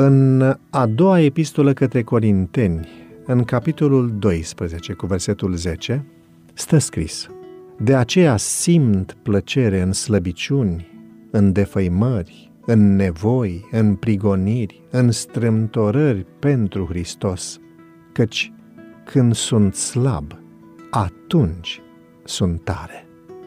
În a doua epistolă către Corinteni, în capitolul 12, cu versetul 10, stă scris De aceea simt plăcere în slăbiciuni, în defăimări, în nevoi, în prigoniri, în strâmtorări pentru Hristos, căci când sunt slab, atunci sunt tare.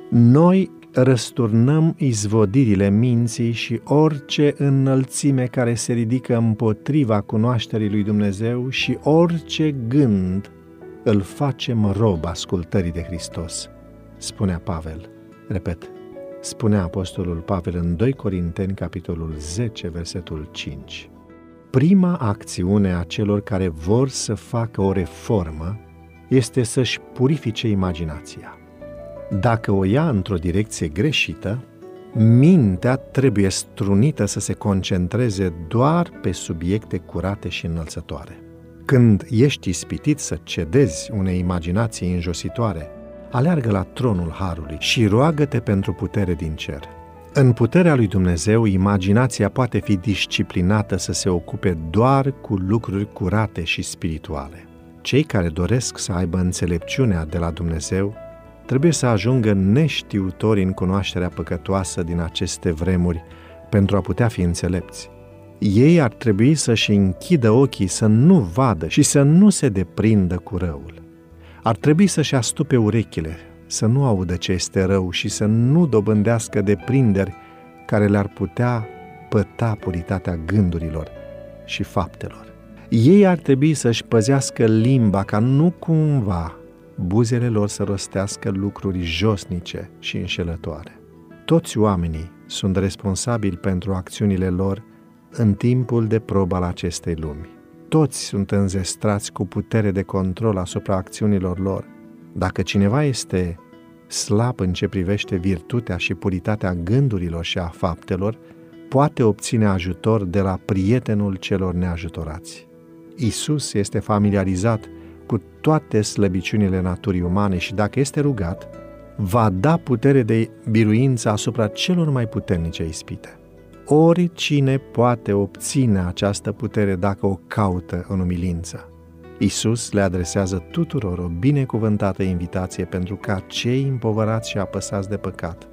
Noi răsturnăm izvodirile minții și orice înălțime care se ridică împotriva cunoașterii lui Dumnezeu și orice gând îl facem rob ascultării de Hristos, spunea Pavel. Repet, spunea Apostolul Pavel în 2 Corinteni, capitolul 10, versetul 5. Prima acțiune a celor care vor să facă o reformă este să-și purifice imaginația. Dacă o ia într-o direcție greșită, mintea trebuie strunită să se concentreze doar pe subiecte curate și înălțătoare. Când ești ispitit să cedezi unei imaginații înjositoare, aleargă la tronul Harului și roagă-te pentru putere din cer. În puterea lui Dumnezeu, imaginația poate fi disciplinată să se ocupe doar cu lucruri curate și spirituale. Cei care doresc să aibă înțelepciunea de la Dumnezeu trebuie să ajungă neștiutori în cunoașterea păcătoasă din aceste vremuri pentru a putea fi înțelepți. Ei ar trebui să-și închidă ochii să nu vadă și să nu se deprindă cu răul. Ar trebui să-și astupe urechile, să nu audă ce este rău și să nu dobândească deprinderi care le-ar putea păta puritatea gândurilor și faptelor. Ei ar trebui să-și păzească limba ca nu cumva buzele lor să rostească lucruri josnice și înșelătoare. Toți oamenii sunt responsabili pentru acțiunile lor în timpul de probă al acestei lumi. Toți sunt înzestrați cu putere de control asupra acțiunilor lor. Dacă cineva este slab în ce privește virtutea și puritatea gândurilor și a faptelor, poate obține ajutor de la prietenul celor neajutorați. Isus este familiarizat cu toate slăbiciunile naturii umane și dacă este rugat, va da putere de biruință asupra celor mai puternice ispite. Oricine poate obține această putere dacă o caută în umilință. Isus le adresează tuturor o binecuvântată invitație pentru ca cei împovărați și apăsați de păcat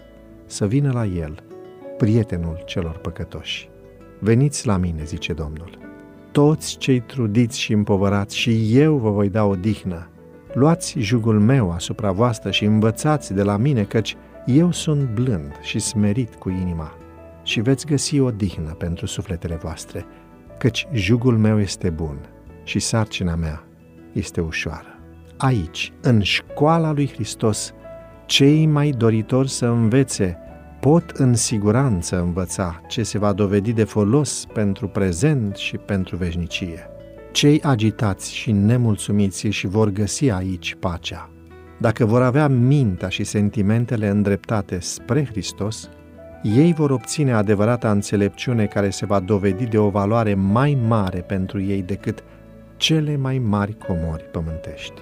să vină la El, prietenul celor păcătoși. Veniți la mine, zice Domnul toți cei trudiți și împovărați și eu vă voi da o dihnă. Luați jugul meu asupra voastră și învățați de la mine, căci eu sunt blând și smerit cu inima și veți găsi o dihnă pentru sufletele voastre, căci jugul meu este bun și sarcina mea este ușoară. Aici, în școala lui Hristos, cei mai doritori să învețe pot în siguranță învăța ce se va dovedi de folos pentru prezent și pentru veșnicie. Cei agitați și nemulțumiți și vor găsi aici pacea. Dacă vor avea mintea și sentimentele îndreptate spre Hristos, ei vor obține adevărata înțelepciune care se va dovedi de o valoare mai mare pentru ei decât cele mai mari comori pământești.